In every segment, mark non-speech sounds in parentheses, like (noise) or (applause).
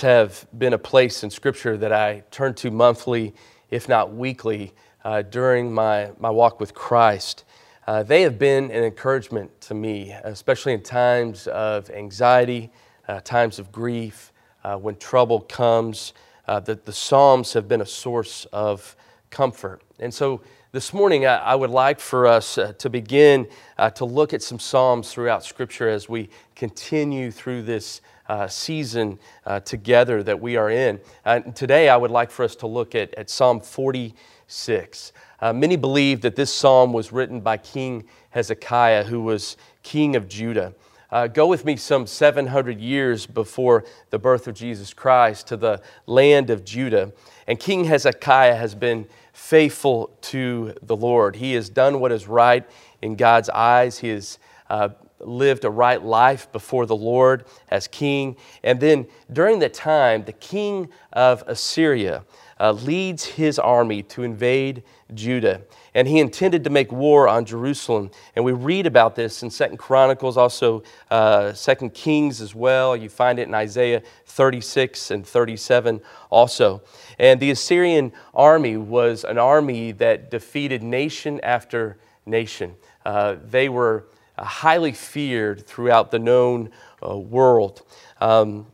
have been a place in Scripture that I turn to monthly, if not weekly, uh, during my, my walk with Christ. Uh, they have been an encouragement to me, especially in times of anxiety, uh, times of grief, uh, when trouble comes. Uh, that the Psalms have been a source of comfort. And so this morning, I, I would like for us uh, to begin to look at some Psalms throughout Scripture as we continue through this uh, season uh, together that we are in. Uh, today, I would like for us to look at, at Psalm 46. Uh, many believe that this psalm was written by King Hezekiah, who was king of Judah. Uh, go with me some 700 years before the birth of Jesus Christ to the land of Judah. And King Hezekiah has been faithful to the Lord. He has done what is right in God's eyes. He has uh, lived a right life before the Lord as king. And then during that time, the king of Assyria uh, leads his army to invade Judah. And he intended to make war on Jerusalem. And we read about this in Second Chronicles, also uh, Second Kings as well. You find it in Isaiah 36 and 37 also. And the Assyrian army was an army that defeated nation after nation. Uh, they were uh, highly feared throughout the known uh, world. Um,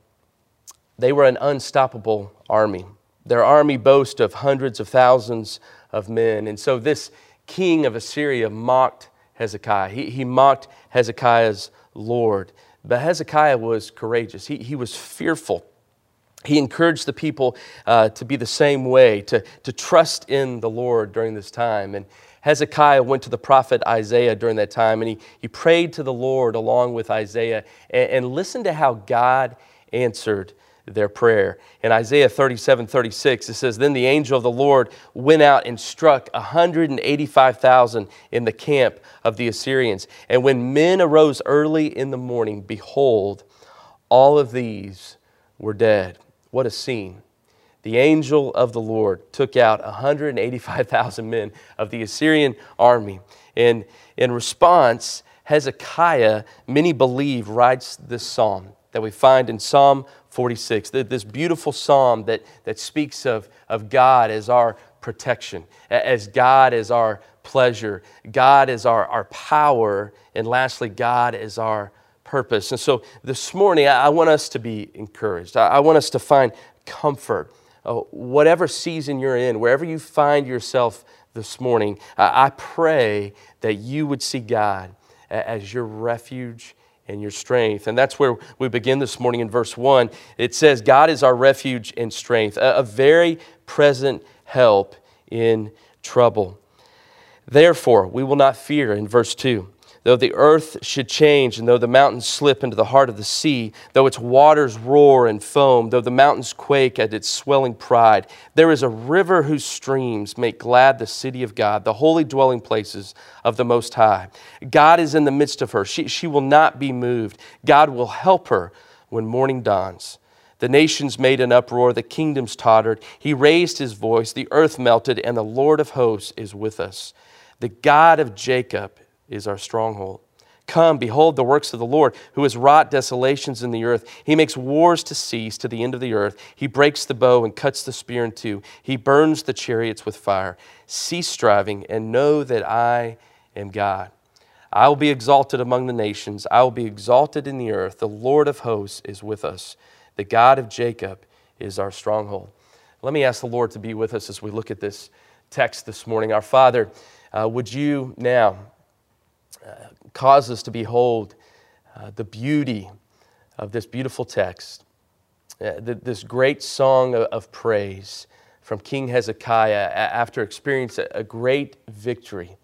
they were an unstoppable army. Their army boasts of hundreds of thousands of men. And so this king of Assyria mocked Hezekiah. He, he mocked Hezekiah's Lord. But Hezekiah was courageous, he, he was fearful. He encouraged the people uh, to be the same way, to, to trust in the Lord during this time. And Hezekiah went to the prophet Isaiah during that time and he, he prayed to the Lord along with Isaiah and, and listened to how God answered their prayer. In Isaiah 37 36, it says, Then the angel of the Lord went out and struck 185,000 in the camp of the Assyrians. And when men arose early in the morning, behold, all of these were dead. What a scene the angel of the Lord took out 185,000 men of the Assyrian army. And in response, Hezekiah, many believe, writes this psalm that we find in Psalm 46, this beautiful psalm that, that speaks of, of God as our protection, as God as our pleasure, God as our, our power, and lastly, God as our purpose. And so this morning, I, want us to be encouraged. I want us to find comfort uh, whatever season you're in, wherever you find yourself this morning, I pray that you would see God as your refuge and your strength. And that's where we begin this morning in verse 1. It says, God is our refuge and strength, a, very present help in trouble. Therefore, we will not fear in verse 2. Though the earth should change, and though the mountains slip into the heart of the sea, though its waters roar and foam, though the mountains quake at its swelling pride, there is a river whose streams make glad the city of God, the holy dwelling places of the Most High. God is in the midst of her. She, she will not be moved. God will help her when morning dawns. The nations made an uproar, the kingdoms tottered. He raised his voice, the earth melted, and the Lord of hosts is with us. The God of Jacob is our stronghold. Come, behold the works of the Lord, who has wrought desolations in the earth. He makes wars to cease to the end of the earth. He breaks the bow and cuts the spear in two. He burns the chariots with fire. Cease striving and know that I am God. I will be exalted among the nations. I will be exalted in the earth. The Lord of hosts is with us. The God of Jacob is our stronghold. Let me ask the Lord to be with us as we look at this text this morning. Our Father, uh, would you now cause us to behold uh, the beauty of this beautiful text, uh, this great song of, of, praise from King Hezekiah after experiencing a great victory.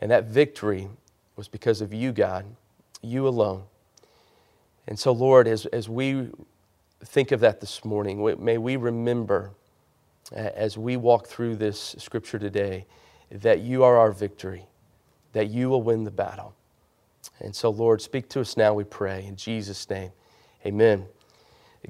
And that victory was because of you, God, you alone. And so, Lord, as, as we think of that this morning, may we remember as we walk through this scripture today that you are our victory that you will win the battle. And so, Lord, speak to us now, we pray. In Jesus' name, amen.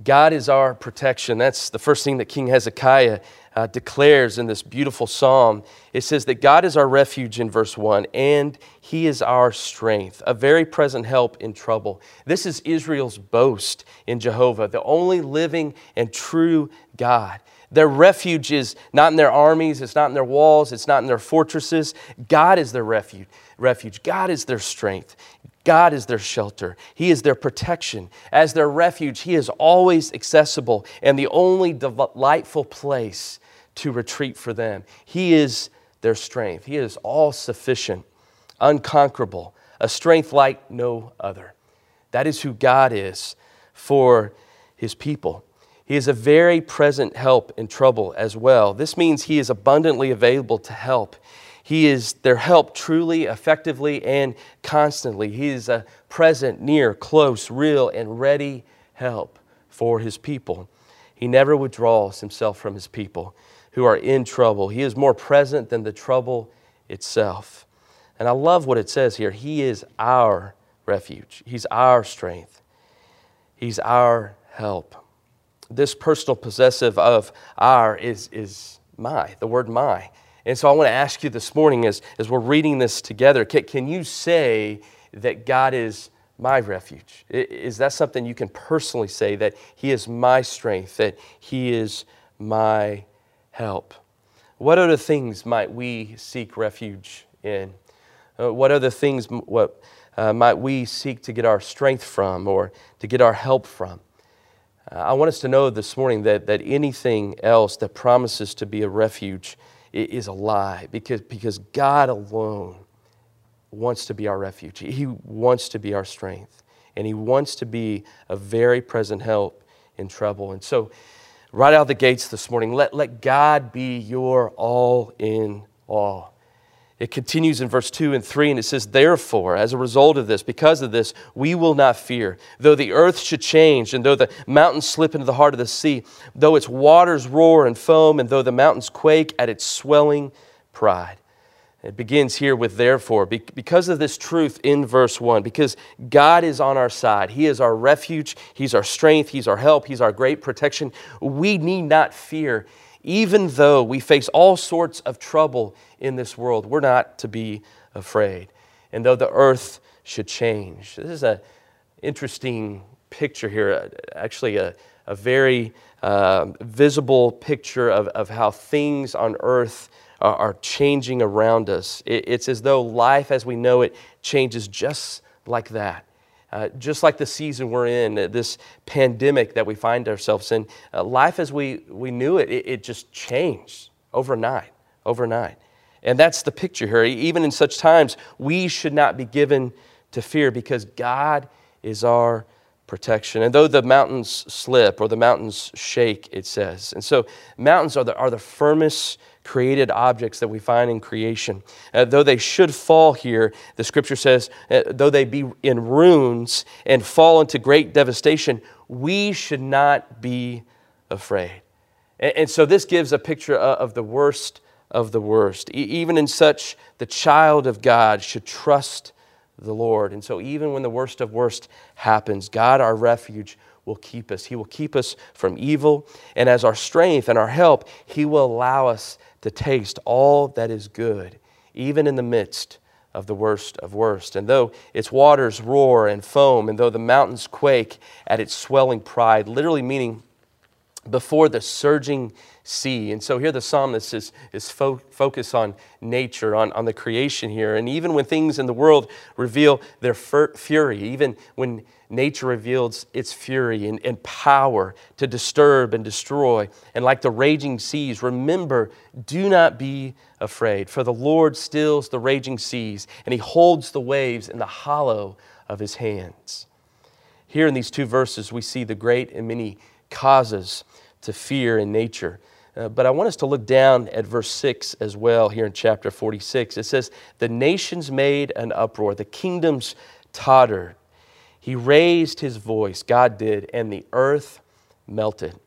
God is our protection. That's the first thing that King Hezekiah uh, declares in this beautiful psalm. It says that God is our refuge in verse 1, and He is our strength, a very present help in trouble. This is Israel's boast in Jehovah, the only living and true God. Their refuge is not in their armies, it's not in their walls, it's not in their fortresses. God is their refuge. Refuge. God is their strength. God is their shelter. He is their protection. As their refuge, He is always accessible and the only delightful place to retreat for them. He is their strength. He is all sufficient, unconquerable, a strength like no other. That is who God is for His people. He is a very present help in trouble as well. This means He is abundantly available to help. He is their help truly, effectively, and constantly. He is a present, near, close, real, and ready help for His people. He never withdraws Himself from His people who are in trouble. He is more present than the trouble itself. And I love what it says here. He is our refuge, He's our strength, He's our help. This personal possessive of our is, is my, the word my. And so I want to ask you this morning as, as we're reading this together can, can you say that God is my refuge? Is that something you can personally say that He is my strength, that He is my help. What other things might we seek refuge in? Uh, what other things what, uh, might we seek to get our strength from or to get our help from? Uh, I want us to know this morning that, that anything else that promises to be a refuge is a lie because, because God alone wants to be our refuge. He wants to be our strength, and He wants to be a very present help in trouble. And so, right out the gates this morning. Let, let God be your all in all. It continues in verse 2 and 3, and it says, Therefore, as a result of this, because of this, we will not fear. Though the earth should change, and though the mountains slip into the heart of the sea, though its waters roar and foam, and though the mountains quake at its swelling pride. It begins here with therefore, because of this truth in verse 1, because God is on our side. He is our refuge, He's our strength, He's our help, He's our great protection. We need not fear, even though we face all sorts of trouble in this world. We're not to be afraid. And though the earth should change, this is an interesting picture here, actually, a, a very uh, visible picture of, of how things on earth are changing around us. It's as though life as we know it changes just like that. Uh, just like the season we're in, uh, this pandemic that we find ourselves in, uh, life as we, we knew it, it, it just changed overnight, overnight. And that's the picture here. Even in such times, we should not be given to fear because God is our protection. And though the mountains slip or the mountains shake, it says. And so, mountains are the, are the firmest created objects that we find in creation. Uh, though they should fall here, the scripture says, uh, though they be in ruins and fall into great devastation, we should not be afraid. And, and so this gives a picture of the worst of the worst. E- even in such, the child of God should trust the Lord. And so even when the worst of worst happens, God, our refuge, will keep us. He will keep us from evil. And as our strength and our help, He will allow us to taste all that is good, even in the midst of the worst of worst. And though its waters roar and foam, and though the mountains quake at its swelling pride, literally meaning before the surging sea. And so here the psalmist is, is fo- focused on nature, on, on the creation here. And even when things in the world reveal their fur- fury, even when nature reveals its fury and, and power to disturb and destroy, and like the raging seas, remember, do not be afraid, for the Lord stills the raging seas, and he holds the waves in the hollow of his hands. Here in these two verses, we see the great and many causes to fear in nature. Uh, but I want us to look down at verse 6 as well here in chapter 46. It says, The nations made an uproar, the kingdoms tottered. He raised his voice, God did, and the earth melted.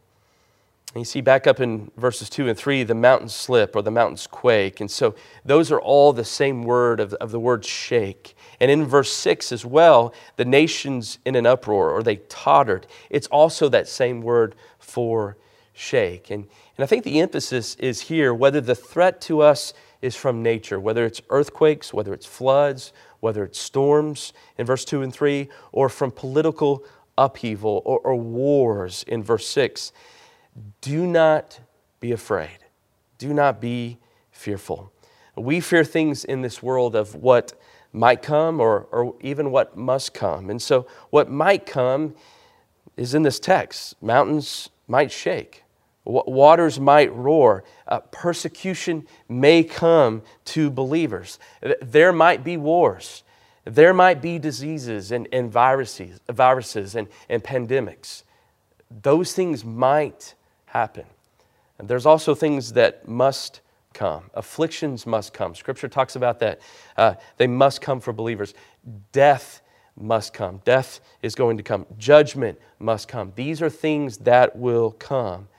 You see back up in verses 2 and 3, the mountains slip or the mountains quake. And so those are all the same word of, of the word shake. And in verse 6 as well, the nations in an uproar or they tottered. It's also that same word for shake. And, and I think the emphasis is here whether the threat to us is from nature, whether it's earthquakes, whether it's floods, whether it's storms in verse 2 and 3, or from political upheaval or, or wars in verse 6 do not be afraid. Do not be fearful. We fear things in this world of what might come or, or even what must come. And so, what might come is in this text mountains might shake, waters might roar, uh, persecution may come to believers, there might be wars. There might be diseases and, and viruses, viruses and, and pandemics. Those things might happen. And there's also things that must come. Afflictions must come. Scripture talks about that. Uh, they must come for believers. Death must come. Death is going to come. Judgment must come. These are things that will come.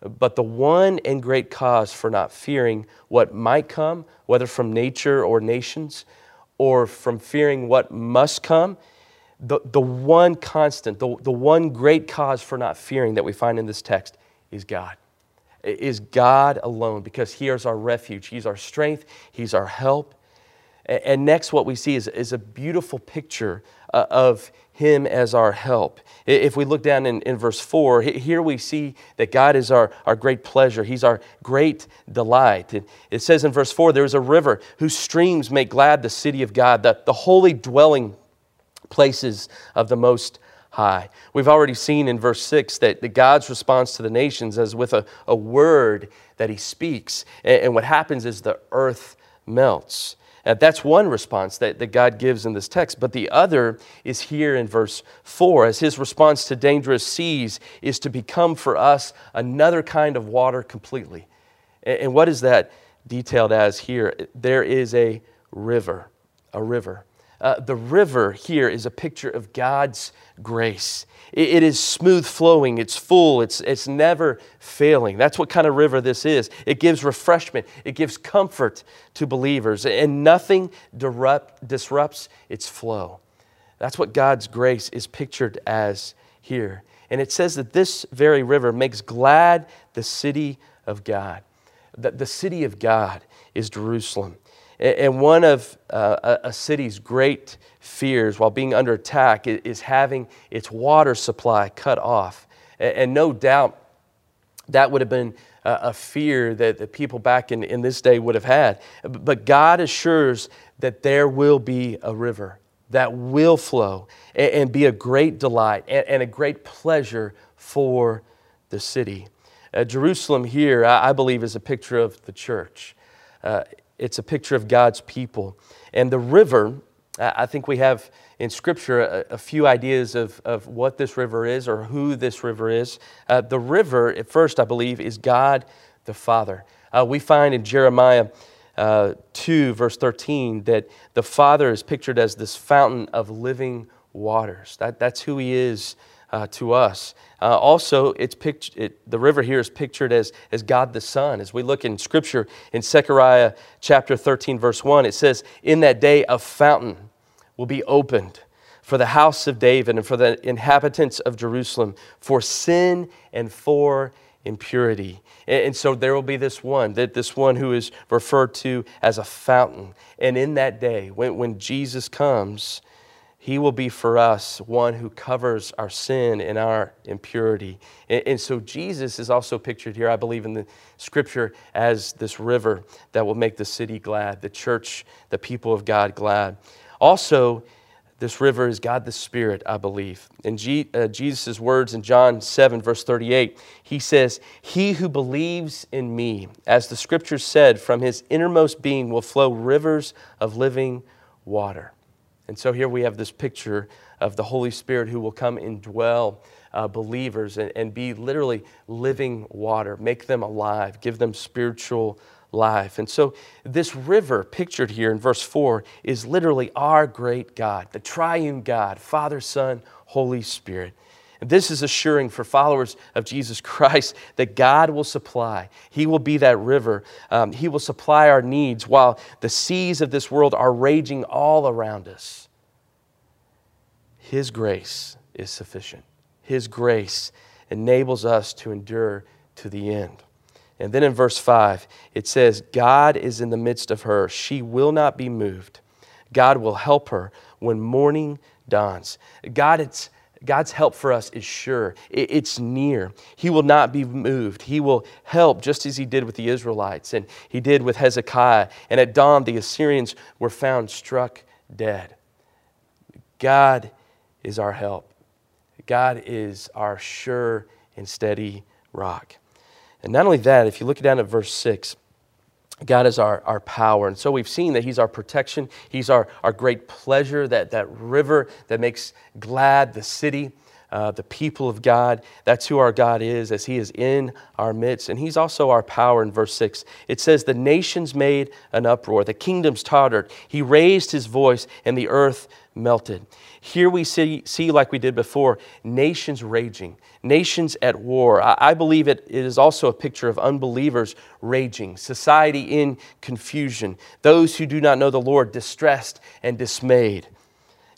But the one and great cause for not fearing what might come, whether from nature or nations, or from fearing what must come, the, the one constant, the, the one great cause for not fearing that we find in this text is God. Is God alone because He is our refuge. He's our strength. He's our help. And next, what we see is, is a beautiful picture uh, of Him as our help. If we look down in, in verse 4, here we see that God is our, our great pleasure. He's our great delight. It, it says in verse 4 there is a river whose streams make glad the city of God, the, the holy dwelling places of the Most high. We've already seen in verse 6 that, God's response to the nations is with a, a word that he speaks. And, and what happens is the earth melts. That's one response that, that God gives in this text. But the other is here in verse 4, as his response to dangerous seas is to become for us another kind of water completely. And, and what is that detailed as here? There is a river, a river. Uh, the river here is a picture of God's grace. It, it is smooth flowing, it's full, it's, it's never failing. That's what kind of river this is. It gives refreshment, it gives comfort to believers, and nothing disrupt, disrupts its flow. That's what God's grace is pictured as here. And it says that this very river makes glad the city of God. That the city of God is Jerusalem. And one of uh, a city's great fears while being under attack is having its water supply cut off. And no doubt that would have been a fear that the people back in, in this day would have had. But God assures that there will be a river that will flow and be a great delight and a great pleasure for the city. Uh, Jerusalem here, I believe, is a picture of the church. Uh, it's a picture of God's people. And the river, I think we have in Scripture a, a few ideas of, of what this river is or who this river is. Uh, the river, at first, I believe, is God the Father. Uh, we find in Jeremiah uh, 2, verse 13, that the Father is pictured as this fountain of living waters. That, that's who He is uh, to us. Uh, also, it's pict- it, the river here is pictured as, as God the Son. As we look in Scripture in Zechariah chapter 13, verse 1, it says, In that day a fountain will be opened for the house of David and for the inhabitants of Jerusalem, for sin and for impurity. And, and so there will be this one, that this one who is referred to as a fountain. And in that day, when, when Jesus comes, he will be for us one who covers our sin and our impurity. And, and, so Jesus is also pictured here, I believe, in the scripture as this river that will make the city glad, the church, the people of God glad. Also, this river is God the Spirit, I believe. In G, uh, Jesus' words in John 7, verse 38, he says, He who believes in me, as the scripture said, from his innermost being will flow rivers of living water. And so here we have this picture of the Holy Spirit who will come and dwell uh, believers and, and be literally living water, make them alive, give them spiritual life. And so this river pictured here in verse 4 is literally our great God, the triune God, Father, Son, Holy Spirit. This is assuring for followers of Jesus Christ that God will supply. He will be that river. Um, he will supply our needs while the seas of this world are raging all around us. His grace is sufficient. His grace enables us to endure to the end. And then in verse 5, it says, God is in the midst of her. She will not be moved. God will help her when morning dawns. God, it's, God's help for us is sure, it's near. He will not be moved. He will help just as He did with the Israelites and He did with Hezekiah. And at dawn, the Assyrians were found struck dead. God is our help, God is our sure and steady rock. And not only that, if you look down at verse 6, God is our, our power. And so we've seen that He's our protection. He's our, our great pleasure, that, that river that makes glad the city, uh, the people of God. That's who our God is, as He is in our midst. And He's also our power in verse 6. It says, The nations made an uproar, the kingdoms tottered. He raised His voice, and the earth melted. Here we see, see like we did before, nations raging, nations at war. I, I believe it, it is also a picture of unbelievers raging, society in confusion, those who do not know the Lord distressed and dismayed.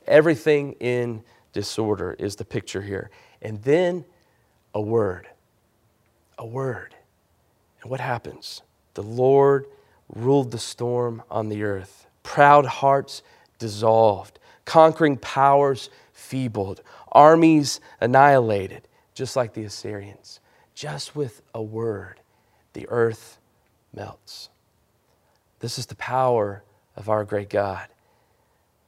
Everything in disorder is the picture here. And then a word. A word. And what happens? The Lord ruled the storm on the earth. Proud hearts dissolved conquering powers feebled, armies annihilated, just like the Assyrians. Just with a word, the earth melts. This is the power of our great God.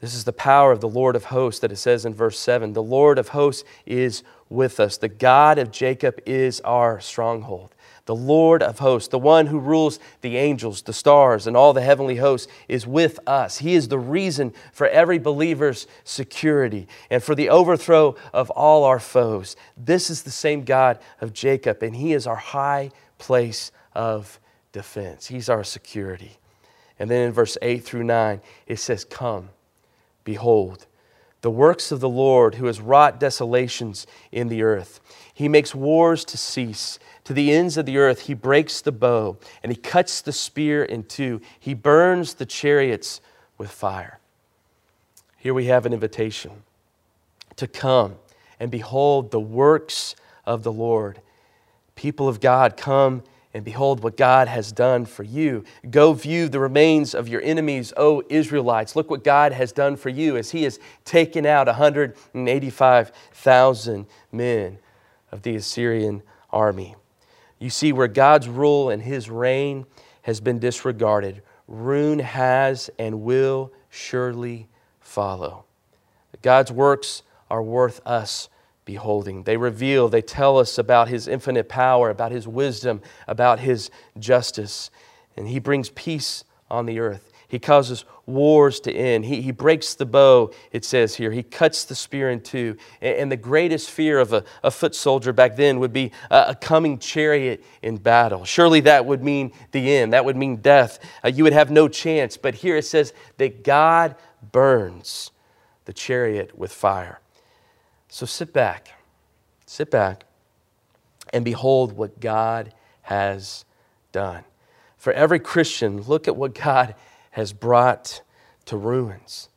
This is the power of the Lord of hosts that it says in verse 7. The Lord of hosts is with us. The God of Jacob is our stronghold. The Lord of hosts, the one who rules the angels, the stars, and all the heavenly hosts, is with us. He is the reason for every believer's security and for the overthrow of all our foes. This is the same God of Jacob, and He is our high place of defense. He's our security. And then in verse 8 through 9, it says, Come, behold, the works of the Lord who has wrought desolations in the earth. He makes wars to cease to the ends of the earth. He breaks the bow and he cuts the spear in two. He burns the chariots with fire. Here we have an invitation to come and behold the works of the Lord. People of God, come and behold what God has done for you. Go view the remains of your enemies, O Israelites. Look what God has done for you as He has taken out 185,000 men of the Assyrian army. You see, where God's rule and his reign has been disregarded, ruin has and will surely follow. God's works are worth us beholding. They reveal, they tell us about his infinite power, about his wisdom, about his justice. And he brings peace on the earth. He causes wars to end. He, he breaks the bow, it says here. He cuts the spear in two. And, and the greatest fear of a, a, foot soldier back then would be a, a, coming chariot in battle. Surely that would mean the end, that would mean death. Uh, you would have no chance. But here it says that God burns the chariot with fire. So sit back, sit back, and behold what God has done. For every Christian, look at what God has brought to ruins.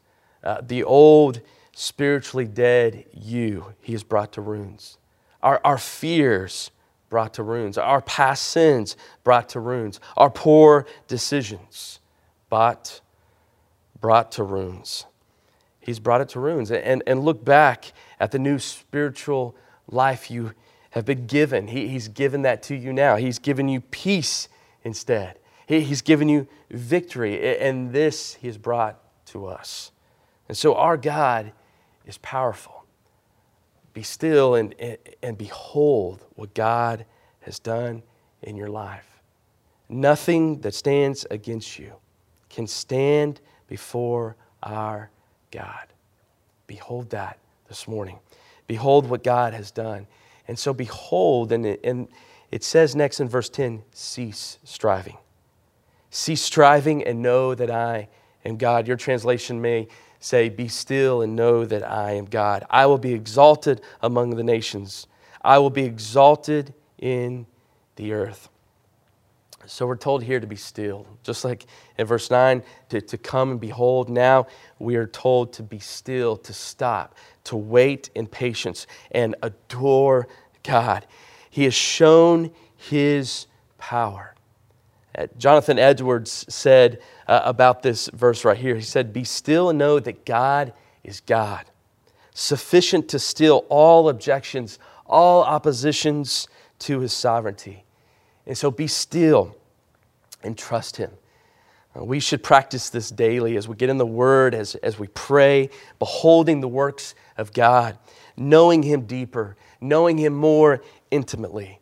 Uh, the old, spiritually dead you, he has brought to ruins. Our, our fears brought to ruins. Our past sins brought to ruins. Our poor decisions brought, brought to ruins. He's brought it to ruins. And, and look back at the new spiritual life you have been given. He, he's given that to you now. He's given you peace instead. He, he's given you victory, and this He has brought to us. And so our God is powerful. Be still and, and, and behold what God has done in your life. Nothing that stands against you can stand before our God. Behold that this morning. Behold what God has done. And so, behold, and it, and it says next in verse 10 cease striving. Cease striving and know that I am God. Your translation may say, Be still and know that I am God. I will be exalted among the nations, I will be exalted in the earth. So we're told here to be still. Just like in verse 9, to, to come and behold. Now we are told to be still, to stop, to wait in patience and adore God. He has shown his power. Uh, Jonathan Edwards said uh, about this verse right here, he said, Be still and know that God is God, sufficient to still all objections, all oppositions to his sovereignty. And so be still and trust him. Uh, we should practice this daily as we get in the Word, as, as we pray, beholding the works of God, knowing Him deeper, knowing Him more intimately.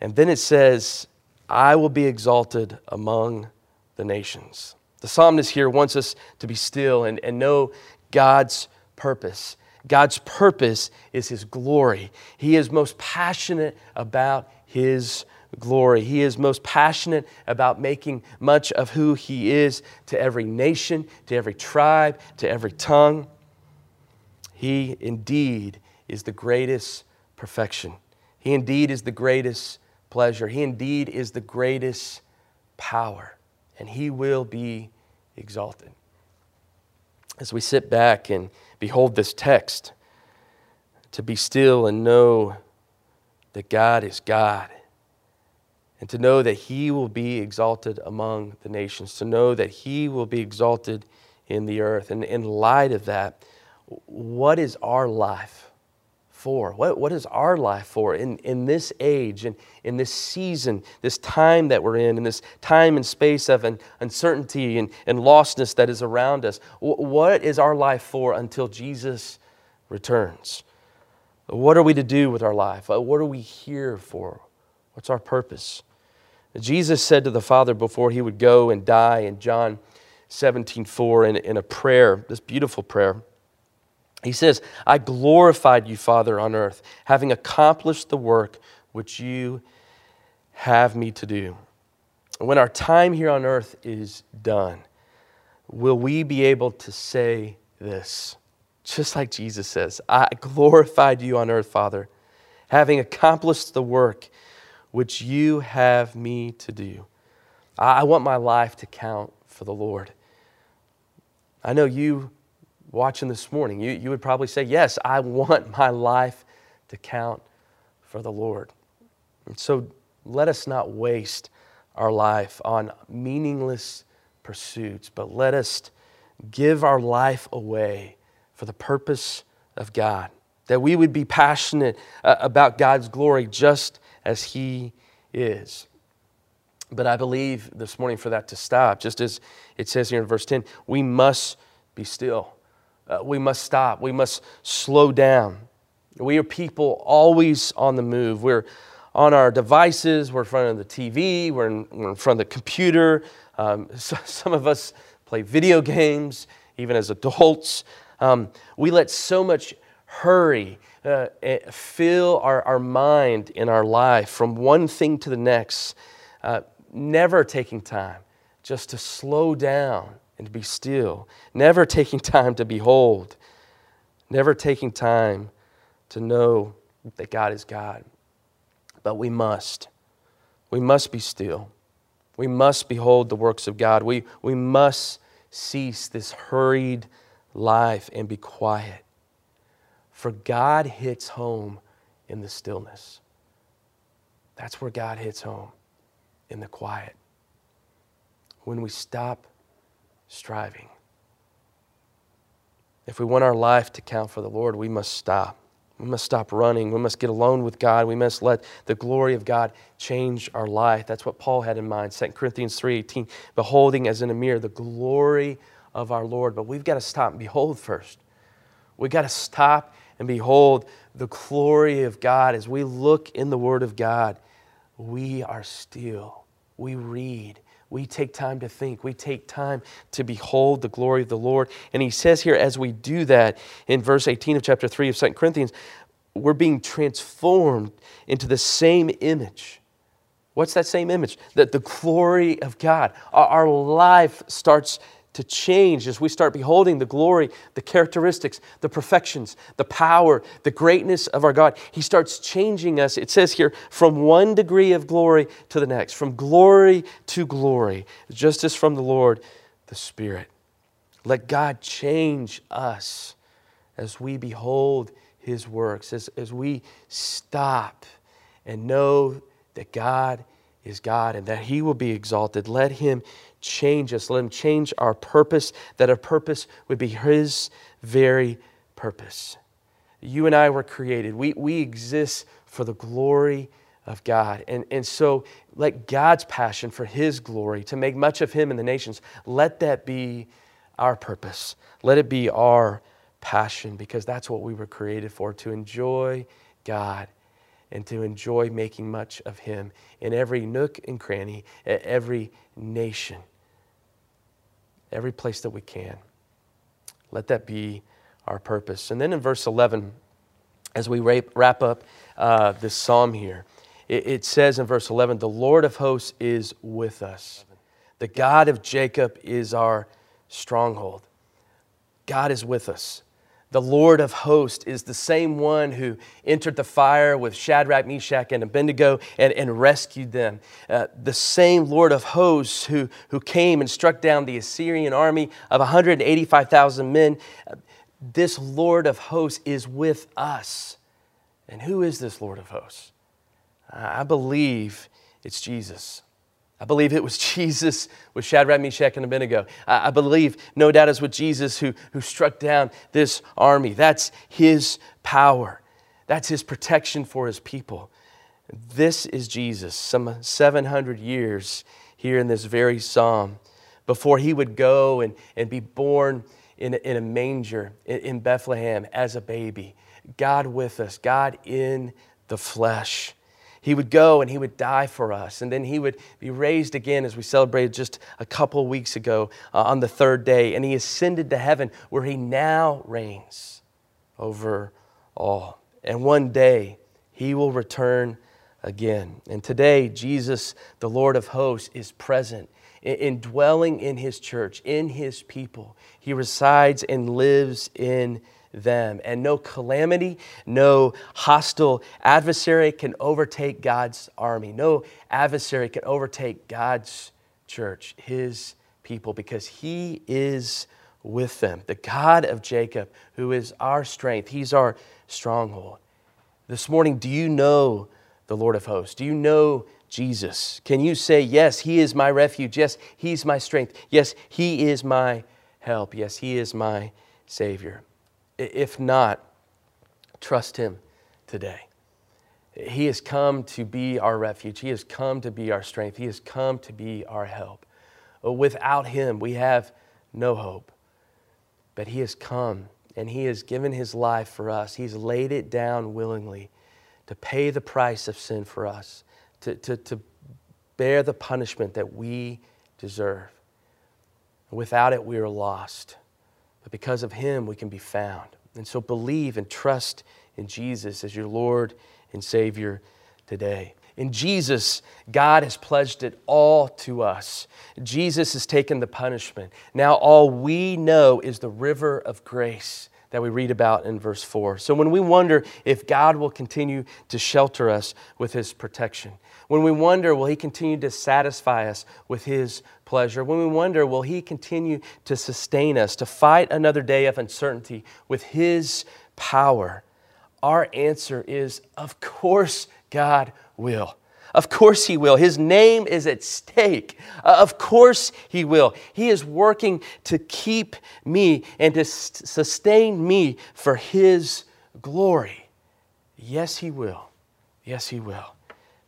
And then it says, I will be exalted among the nations. The psalmist here wants us to be still and, and know God's purpose. God's purpose is His glory. He is most passionate about His glory. He is most passionate about making much of who He is to every nation, to every tribe, to every tongue. He indeed is the greatest perfection. He indeed is the greatest pleasure. He indeed is the greatest power, and He will be exalted. As we sit back and behold this text, to be still and know that God is God, and to know that He will be exalted among the nations, to know that He will be exalted in the earth. And in light of that, what is our life? for? What, what is our life for in, in this age and in, in this season, this time that we're in, in this time and space of an uncertainty and, and lostness that is around us? What is our life for until Jesus returns? What are we to do with our life? What are we here for? What's our purpose? Jesus said to the Father before he would go and die in John 17 4 in, in a prayer, this beautiful prayer. He says, I glorified you, Father, on earth, having accomplished the work which you have me to do. When our time here on earth is done, will we be able to say this? Just like Jesus says, I glorified you on earth, Father, having accomplished the work which you have me to do. I want my life to count for the Lord. I know you watching this morning, you, you would probably say, Yes, I want (laughs) my life to count for the Lord. And so let us not waste our life on meaningless pursuits, but let us give our life away for the purpose of God. That we would be passionate uh, about God's glory just as He is. But I believe this morning for that to stop, just as it says here in verse 10, we must be still uh, we must stop. We must slow down. We are people always on the move. We're on our devices, we're in front of the TV, we're in, we're in front of the computer. Um, (laughs) so, some of us play video games, even as adults. Um, we let so much hurry uh, eh, fill our, our mind in our life from one thing to the next, uh, never taking time just to slow down and to be still, never taking (laughs) time to behold, never taking time to know that God is God. But we must. We must be still. We must behold the works of God. We, we must cease this hurried life and be quiet. For God hits home in the stillness. That's where God hits home, in the quiet. When we stop striving. If we want our life to count for the Lord, we must stop. We must stop running. We must get alone with God. We must let the glory of God change our life. That's what Paul had in mind. 2 Corinthians 3:18, beholding as in a mirror the glory of our Lord. But we've got to stop and behold first. We've got to stop and behold the glory of God as we look in the Word of God. We are still. We read we take time to think. We take time to behold the glory of the Lord. And he says here, as we do that, in verse 18 of chapter 3 of 2 Corinthians, we're being transformed into the same image. What's that same image? That the glory of God. Our life starts to change as we start beholding the glory, the characteristics, the perfections, the power, the greatness of our God. He starts changing us, it says here, from one degree of glory to the next, from glory to glory, just as from the Lord, the Spirit. Let God change us as we behold His works, as, as we stop and know that God is God and that He will be exalted. Let Him change us. Let Him change our purpose, that our purpose would be His very purpose. You and I were created, we, we exist for the glory of God. And, and so let God's passion for His glory, to make much of Him in the nations, let that be our purpose. Let it be our passion because that's what we were created for to enjoy God and to enjoy making much of Him in every nook and cranny, at every nation, every place that we can. Let that be our purpose. And then in verse 11, as we wrap up uh, this psalm here, it, it says in verse 11, The Lord of hosts is with us. The God of Jacob is our stronghold. God is with us. The Lord of hosts is the same one who entered the fire with Shadrach, Meshach, and Abednego and, and rescued them. Uh, the same Lord of hosts who, who came and struck down the Assyrian army of 185,000 men. Uh, this Lord of hosts is with us. And who is this Lord of hosts? I believe it's Jesus. I believe it was (laughs) Jesus with Shadrach, Meshach, and Abednego. I, believe, no doubt, it's with Jesus who, who struck down this army. That's his power, that's his protection for his people. This is Jesus, some 700 years here in this very psalm, before he would go and, and be born in in a manger in, in Bethlehem as a baby. God with us, God in the flesh. He would go and he would die for us. And then he would be raised again, as we celebrated just a couple weeks ago uh, on the third day. And he ascended to heaven where he now reigns over all. And one day he will return again. And today, Jesus, the Lord of hosts, is present, indwelling in his church, in his people. He resides and lives in them. And no calamity, no hostile adversary can overtake God's army. No adversary can overtake God's church, his people, because he is with them. The God of Jacob, who is our strength, he's our stronghold. This morning, do you know the Lord of hosts? Do you know Jesus? Can you say, Yes, He is my refuge. Yes, He's my strength. Yes, He is my help. Yes, He is my Savior. If not, trust Him today. He has come to be our refuge. He has come to be our strength. He has come to be our help. Uh, without Him, we have no hope. But He has come and He has given His life for us. He's laid it down willingly to pay the price of sin for us, to, to, to bear the punishment that we deserve. Without it, we are lost. But because of Him, we can be found. And so believe and trust in Jesus as your Lord and Savior today. In Jesus, God has pledged it all to us. Jesus has taken the punishment. Now, all we know is the river of grace that we read about in verse 4. So, when we wonder if God will continue to shelter us with His protection, when we wonder, will He continue to satisfy us with His pleasure? When we wonder, will He continue to sustain us, to fight another day of uncertainty with His power? Our answer is, of course, God will. Of course, He will. His name is at stake. Uh, of course, He will. He is working to keep me and to sustain me for His glory. Yes, He will. Yes, He will.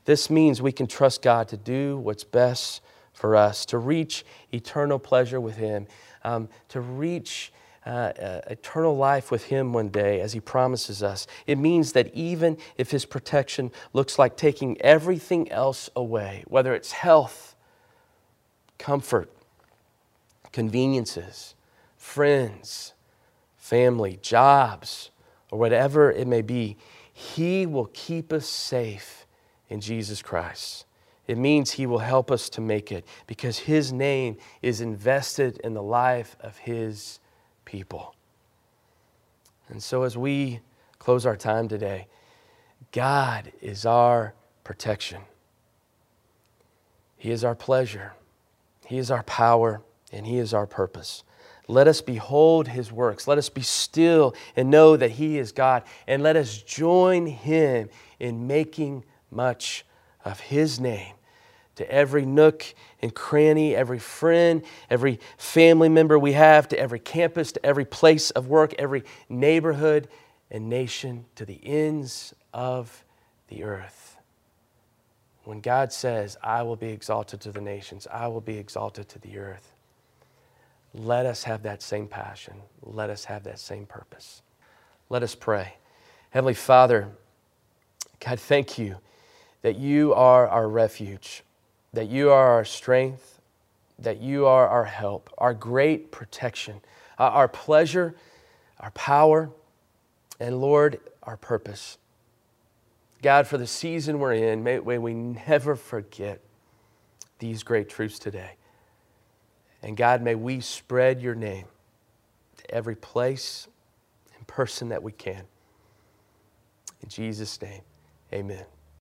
This means we can trust God to do what's best for us, to reach eternal pleasure with Him, um, to reach uh, eternal life with Him one day as He promises us. It means that even if His protection looks like taking everything else away, whether it's health, comfort, conveniences, friends, family, jobs, or whatever it may be, He will keep us safe in Jesus Christ. It means He will help us to make it because His name is invested in the life of His people. And so, as we close our time today, God is our protection. He is our pleasure. He is our power, and He is our purpose. Let us behold His works. Let us be still and know that He is God. And let us join Him in making much of His name to every nook and cranny, every friend, every family member we have, to every campus, to every place of work, every neighborhood and nation, to the ends of the earth. When God says, I will be exalted to the nations, I will be exalted to the earth, let us have that same passion. Let us have that same purpose. Let us pray. Heavenly Father, God, thank you that you are our refuge that you are our strength, that you are our help, our great protection, uh, our pleasure, our power, and Lord, our purpose. God, for the season we're in, may, may we never forget these great truths today. And God, may we spread your name to every place and person that we can. In Jesus' name, amen.